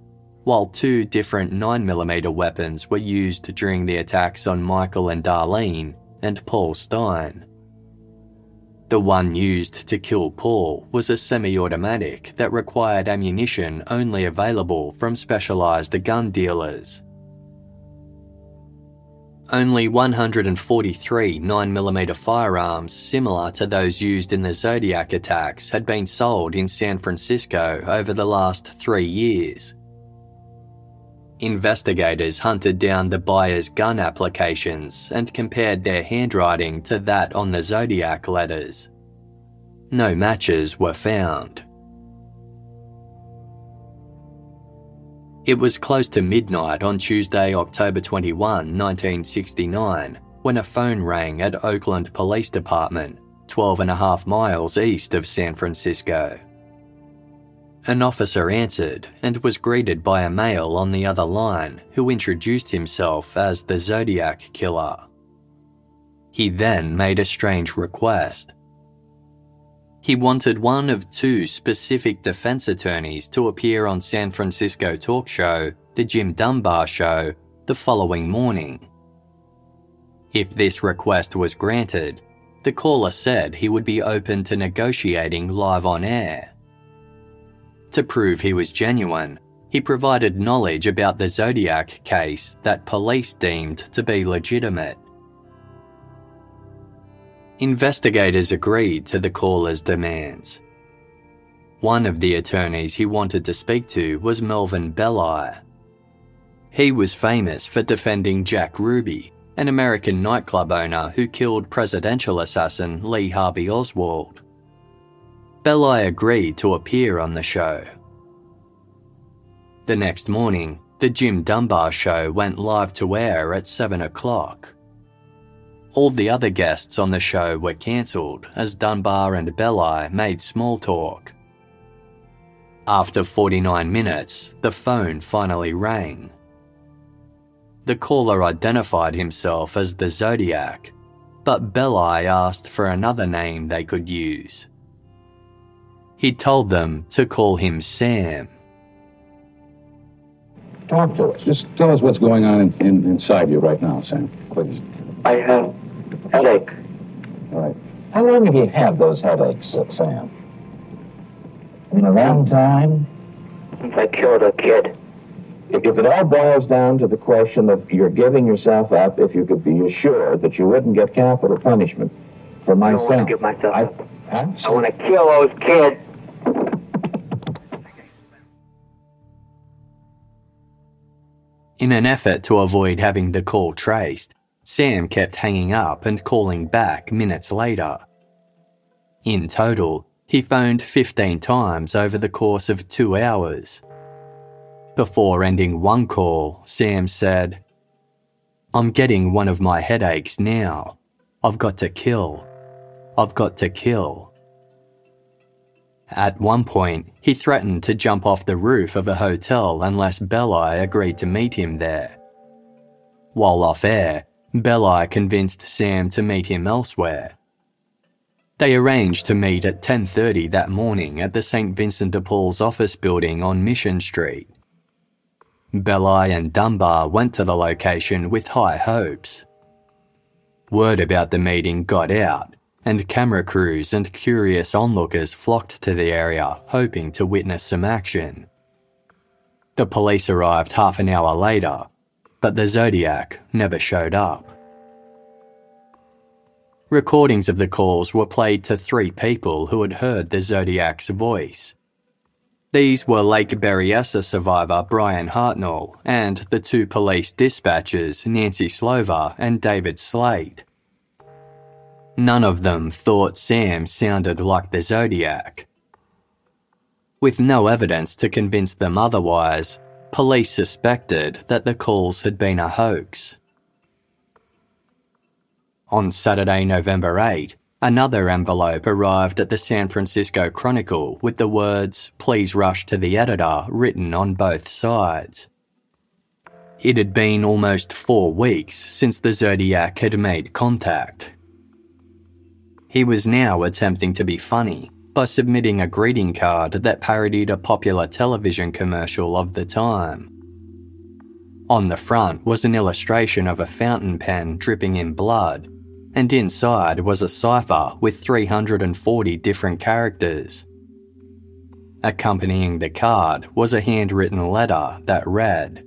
while two different 9mm weapons were used during the attacks on Michael and Darlene and Paul Stine. The one used to kill Paul was a semi automatic that required ammunition only available from specialised gun dealers. only 143 9mm firearms similar to those used in the Zodiac attacks had been sold in San Francisco over the last three years. Investigators hunted down the buyer's gun applications and compared their handwriting to that on the Zodiac letters. No matches were found. It was close to midnight on Tuesday, October 21, 1969, when a phone rang at Oakland Police Department, 12 and a half miles east of San Francisco. An officer answered and was greeted by a male on the other line who introduced himself as the Zodiac Killer. He then made a strange request. He wanted one of two specific defense attorneys to appear on San Francisco talk show, The Jim Dunbar Show, the following morning. If this request was granted, the caller said he would be open to negotiating live on air. To prove he was genuine, he provided knowledge about the Zodiac case that police deemed to be legitimate. Investigators agreed to the caller's demands. One of the attorneys he wanted to speak to was Melvin Belli. He was famous for defending Jack Ruby, an American nightclub owner who killed presidential assassin Lee Harvey Oswald. Belli agreed to appear on the show. The next morning, the Jim Dunbar show went live to air at 7 o'clock. All the other guests on the show were cancelled as Dunbar and Belli made small talk. After 49 minutes, the phone finally rang. The caller identified himself as the Zodiac, but Belli asked for another name they could use. He told them to call him Sam. Talk to us. Just tell us what's going on in, in, inside you right now, Sam, please. I have headache. All right. How long have you had those headaches, uh, Sam? In a long time? Since I killed a kid. If if it all boils down to the question of you're giving yourself up, if you could be assured that you wouldn't get capital punishment for I my don't want son. to give myself I, up. huh? I want to kill those kids. In an effort to avoid having the call traced, Sam kept hanging up and calling back minutes later. In total, he phoned 15 times over the course of two hours. Before ending one call, Sam said, I'm getting one of my headaches now. I've got to kill. I've got to kill. At one point, he threatened to jump off the roof of a hotel unless Belli agreed to meet him there. While off air, Belli convinced Sam to meet him elsewhere. They arranged to meet at 10:30 that morning at the St. Vincent de Paul's office building on Mission Street. Belli and Dunbar went to the location with high hopes. Word about the meeting got out, and camera crews and curious onlookers flocked to the area hoping to witness some action. The police arrived half an hour later, but the Zodiac never showed up. Recordings of the calls were played to three people who had heard the Zodiac's voice. These were Lake Berryessa survivor Bryan Hartnell and the two police dispatchers Nancy Slover and David Slaight. None of them thought Sam sounded like the Zodiac. With no evidence to convince them otherwise, police suspected that the calls had been a hoax. On Saturday, November 8, another envelope arrived at the San Francisco Chronicle with the words, Please rush to the editor, written on both sides. It had been almost four weeks since the Zodiac had made contact. He was now attempting to be funny by submitting a greeting card that parodied a popular television commercial of the time. On the front was an illustration of a fountain pen dripping in blood, and inside was a cipher with 340 different characters. Accompanying the card was a handwritten letter that read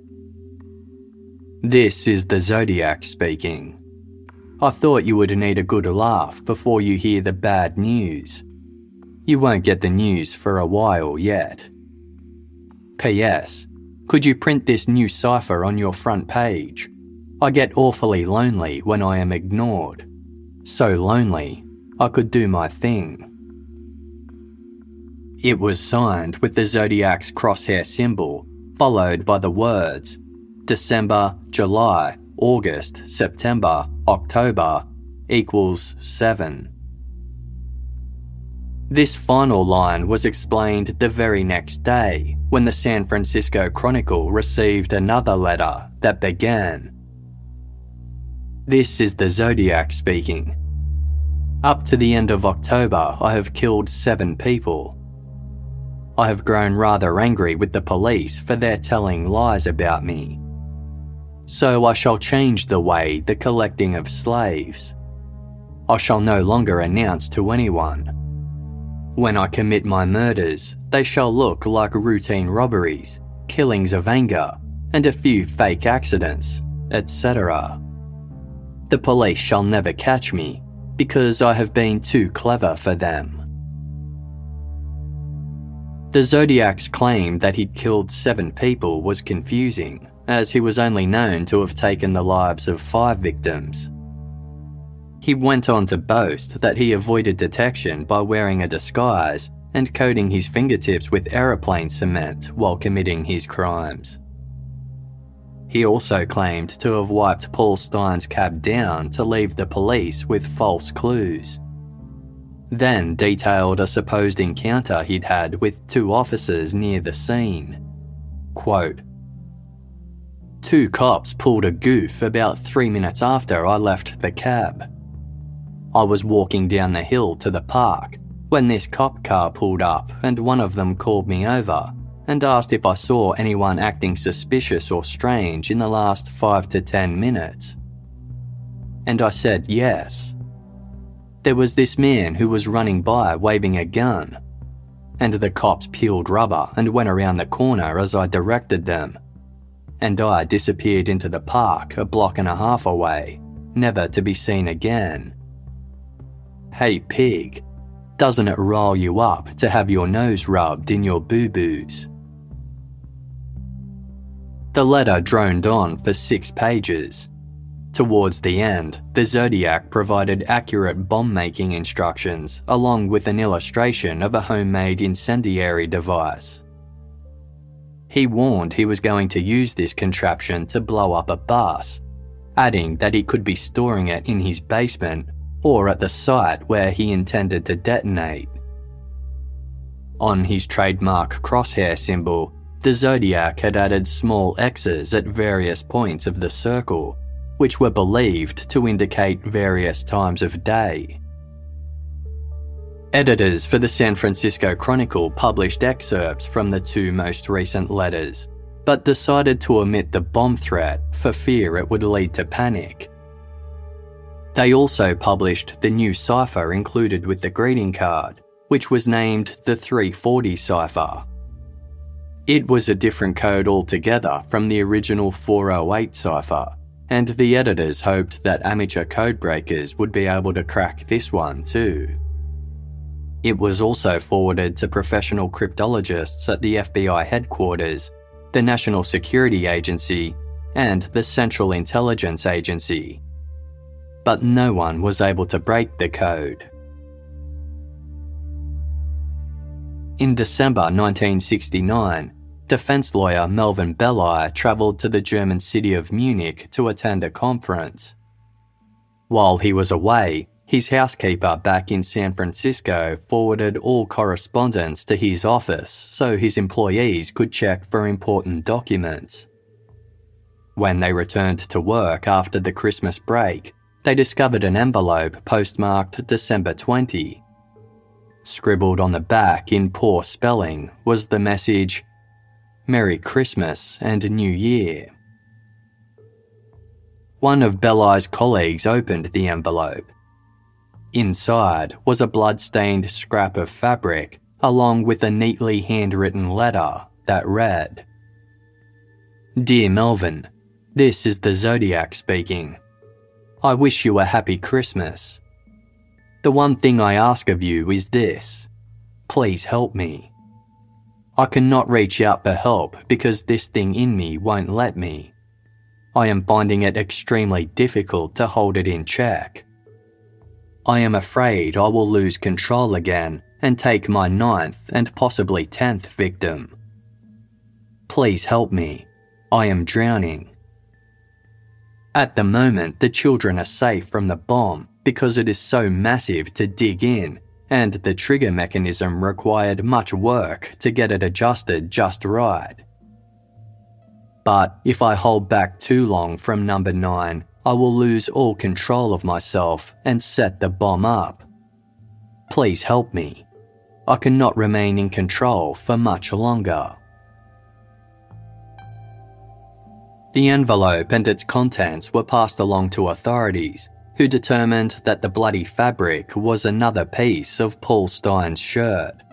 This is the Zodiac speaking. I thought you would need a good laugh before you hear the bad news. You won't get the news for a while yet. P.S. Could you print this new cipher on your front page? I get awfully lonely when I am ignored. So lonely, I could do my thing. It was signed with the zodiac's crosshair symbol, followed by the words December, July, August, September, October equals 7. This final line was explained the very next day when the San Francisco Chronicle received another letter that began This is the Zodiac speaking. Up to the end of October, I have killed seven people. I have grown rather angry with the police for their telling lies about me. So I shall change the way the collecting of slaves. I shall no longer announce to anyone when I commit my murders, they shall look like routine robberies, killings of anger, and a few fake accidents, etc. The police shall never catch me because I have been too clever for them. The Zodiac's claim that he'd killed seven people was confusing, as he was only known to have taken the lives of five victims. He went on to boast that he avoided detection by wearing a disguise and coating his fingertips with aeroplane cement while committing his crimes. He also claimed to have wiped Paul Stine's cab down to leave the police with false clues. Then detailed a supposed encounter he'd had with two officers near the scene. Quote, Two cops pulled a goof about three minutes after I left the cab. I was walking down the hill to the park when this cop car pulled up and one of them called me over and asked if I saw anyone acting suspicious or strange in the last 5 to 10 minutes. And I said yes. There was this man who was running by waving a gun, and the cops peeled rubber and went around the corner as I directed them. And I disappeared into the park a block and a half away, never to be seen again. Hey pig, doesn't it rile you up to have your nose rubbed in your boo boos? The letter droned on for six pages. Towards the end, the Zodiac provided accurate bomb making instructions along with an illustration of a homemade incendiary device. He warned he was going to use this contraption to blow up a bus, adding that he could be storing it in his basement or at the site where he intended to detonate. On his trademark crosshair symbol, the Zodiac had added small X's at various points of the circle, which were believed to indicate various times of day. Editors for the San Francisco Chronicle published excerpts from the two most recent letters, but decided to omit the bomb threat for fear it would lead to panic. They also published the new cipher included with the greeting card, which was named the 340 cipher. It was a different code altogether from the original 408 cipher, and the editors hoped that amateur codebreakers would be able to crack this one too. It was also forwarded to professional cryptologists at the FBI headquarters, the National Security Agency, and the Central Intelligence Agency, but no one was able to break the code. In December 1969, defense lawyer Melvin Belli travelled to the German city of Munich to attend a conference. While he was away, his housekeeper back in San Francisco forwarded all correspondence to his office so his employees could check for important documents. When they returned to work after the Christmas break, they discovered an envelope postmarked December 20. Scribbled on the back in poor spelling was the message Merry Christmas and New Year. One of Belli's colleagues opened the envelope. Inside was a blood-stained scrap of fabric along with a neatly handwritten letter that read Dear Melvin, This is the Zodiac speaking. I wish you a happy Christmas. The one thing I ask of you is this please help me. I cannot reach out for help because this thing in me won't let me. I am finding it extremely difficult to hold it in check. I am afraid I will lose control again and take my ninth and possibly tenth victim. Please help me. I am drowning. At the moment, the children are safe from the bomb because it is so massive to dig in, and the trigger mechanism required much work to get it adjusted just right. But if I hold back too long from number 9, I will lose all control of myself and set the bomb up. Please help me. I cannot remain in control for much longer. The envelope and its contents were passed along to authorities, who determined that the bloody fabric was another piece of Paul Stine's shirt.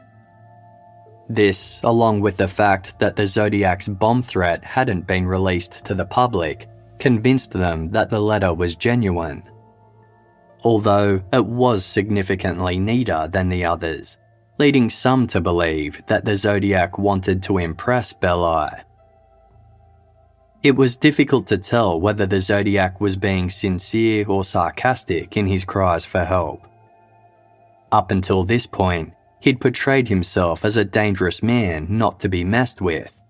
This, along with the fact that the Zodiac's bomb threat hadn't been released to the public, convinced them that the letter was genuine. Although it was significantly neater than the others, leading some to believe that the Zodiac wanted to impress Belli. It was difficult to tell whether the Zodiac was being sincere or sarcastic in his cries for help. Up until this point, he'd portrayed himself as a dangerous man not to be messed with,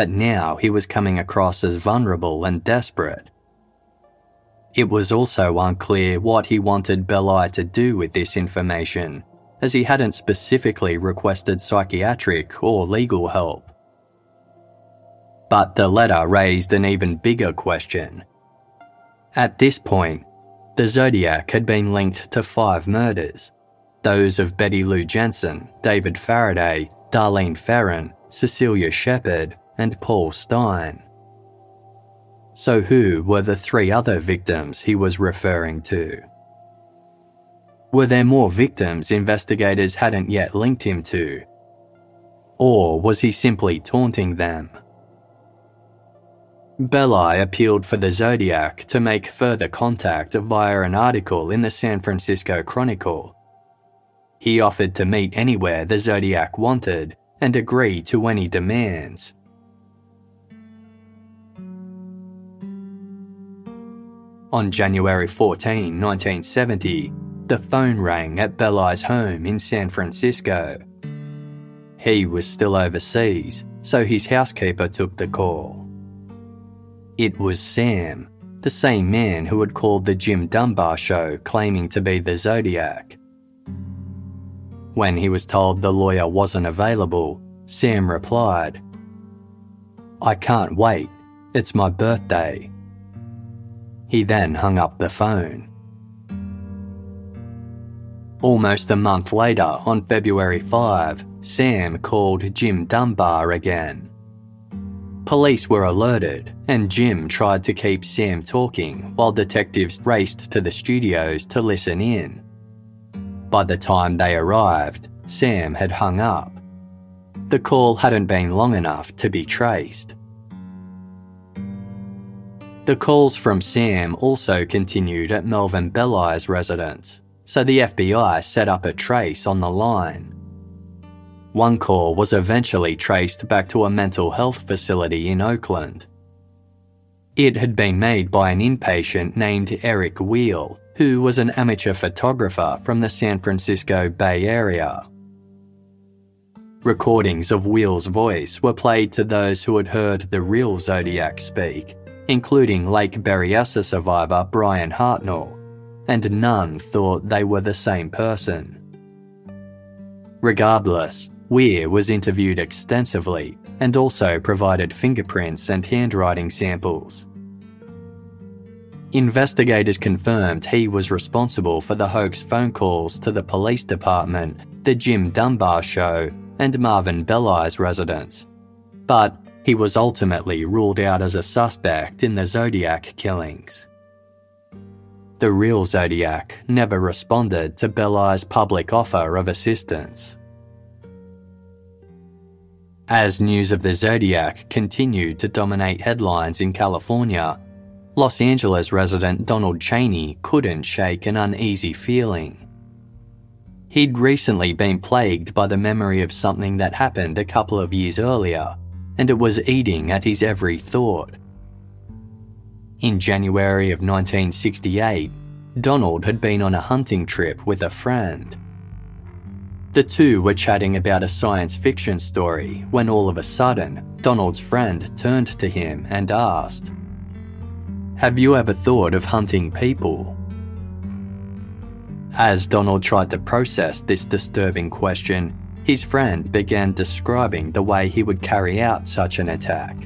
but now he was coming across as vulnerable and desperate. It was also unclear what he wanted Belli to do with this information, as he hadn't specifically requested psychiatric or legal help. But the letter raised an even bigger question. At this point, the Zodiac had been linked to five murders those of Betty Lou Jensen, David Faraday, Darlene Ferrin, Cecelia Shepard, and Paul Stine. So, who were the three other victims he was referring to? Were there more victims investigators hadn't yet linked him to? Or was he simply taunting them? Belli appealed for the Zodiac to make further contact via an article in the San Francisco Chronicle. He offered to meet anywhere the Zodiac wanted and agree to any demands. On January 14, 1970, the phone rang at Belli's home in San Francisco. He was still overseas, so his housekeeper took the call. It was Sam, the same man who had called the Jim Dunbar show claiming to be the Zodiac. When he was told the lawyer wasn't available, Sam replied, I can't wait, it's my birthday. He then hung up the phone. Almost a month later, on February 5, Sam called Jim Dunbar again. Police were alerted, and Jim tried to keep Sam talking while detectives raced to the studios to listen in. By the time they arrived, Sam had hung up. The call hadn't been long enough to be traced. The calls from Sam also continued at Melvin Belli's residence, so the FBI set up a trace on the line. One call was eventually traced back to a mental health facility in Oakland. It had been made by an inpatient named Eric Wheel, who was an amateur photographer from the San Francisco Bay Area. Recordings of Wheel's voice were played to those who had heard the real Zodiac speak, including Lake Berryessa survivor Bryan Hartnell, and none thought they were the same person. Regardless, Weir was interviewed extensively and also provided fingerprints and handwriting samples. Investigators confirmed he was responsible for the hoax phone calls to the police department, the Jim Dunbar show, and Melvin Belli's residence. But he was ultimately ruled out as a suspect in the Zodiac killings. The real Zodiac never responded to Belli's public offer of assistance. As news of the Zodiac continued to dominate headlines in California, Los Angeles resident Donald Cheney couldn't shake an uneasy feeling. He'd recently been plagued by the memory of something that happened a couple of years earlier, and it was eating at his every thought. In January of 1968, Donald had been on a hunting trip with a friend. The two were chatting about a science fiction story when all of a sudden, Donald's friend turned to him and asked, Have you ever thought of hunting people? As Donald tried to process this disturbing question, his friend began describing the way he would carry out such an attack.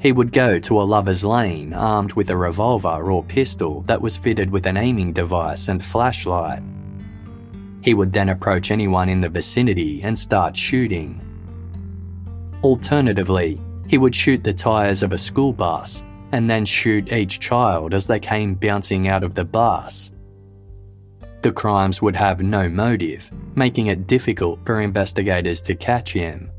He would go to a lover's lane armed with a revolver or pistol that was fitted with an aiming device and flashlight. He would then approach anyone in the vicinity and start shooting. Alternatively, he would shoot the tyres of a school bus and then shoot each child as they came bouncing out of the bus. The crimes would have no motive, making it difficult for investigators to catch him.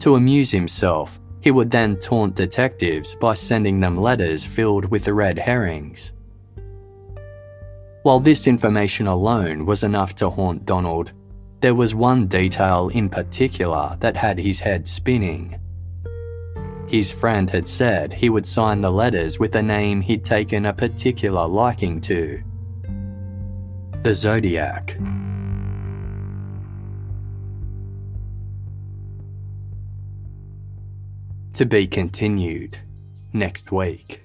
To amuse himself, he would then taunt detectives by sending them letters filled with red herrings. While this information alone was enough to haunt Donald, there was one detail in particular that had his head spinning. His friend had said he would sign the letters with a name he'd taken a particular liking to the Zodiac. To be continued next week.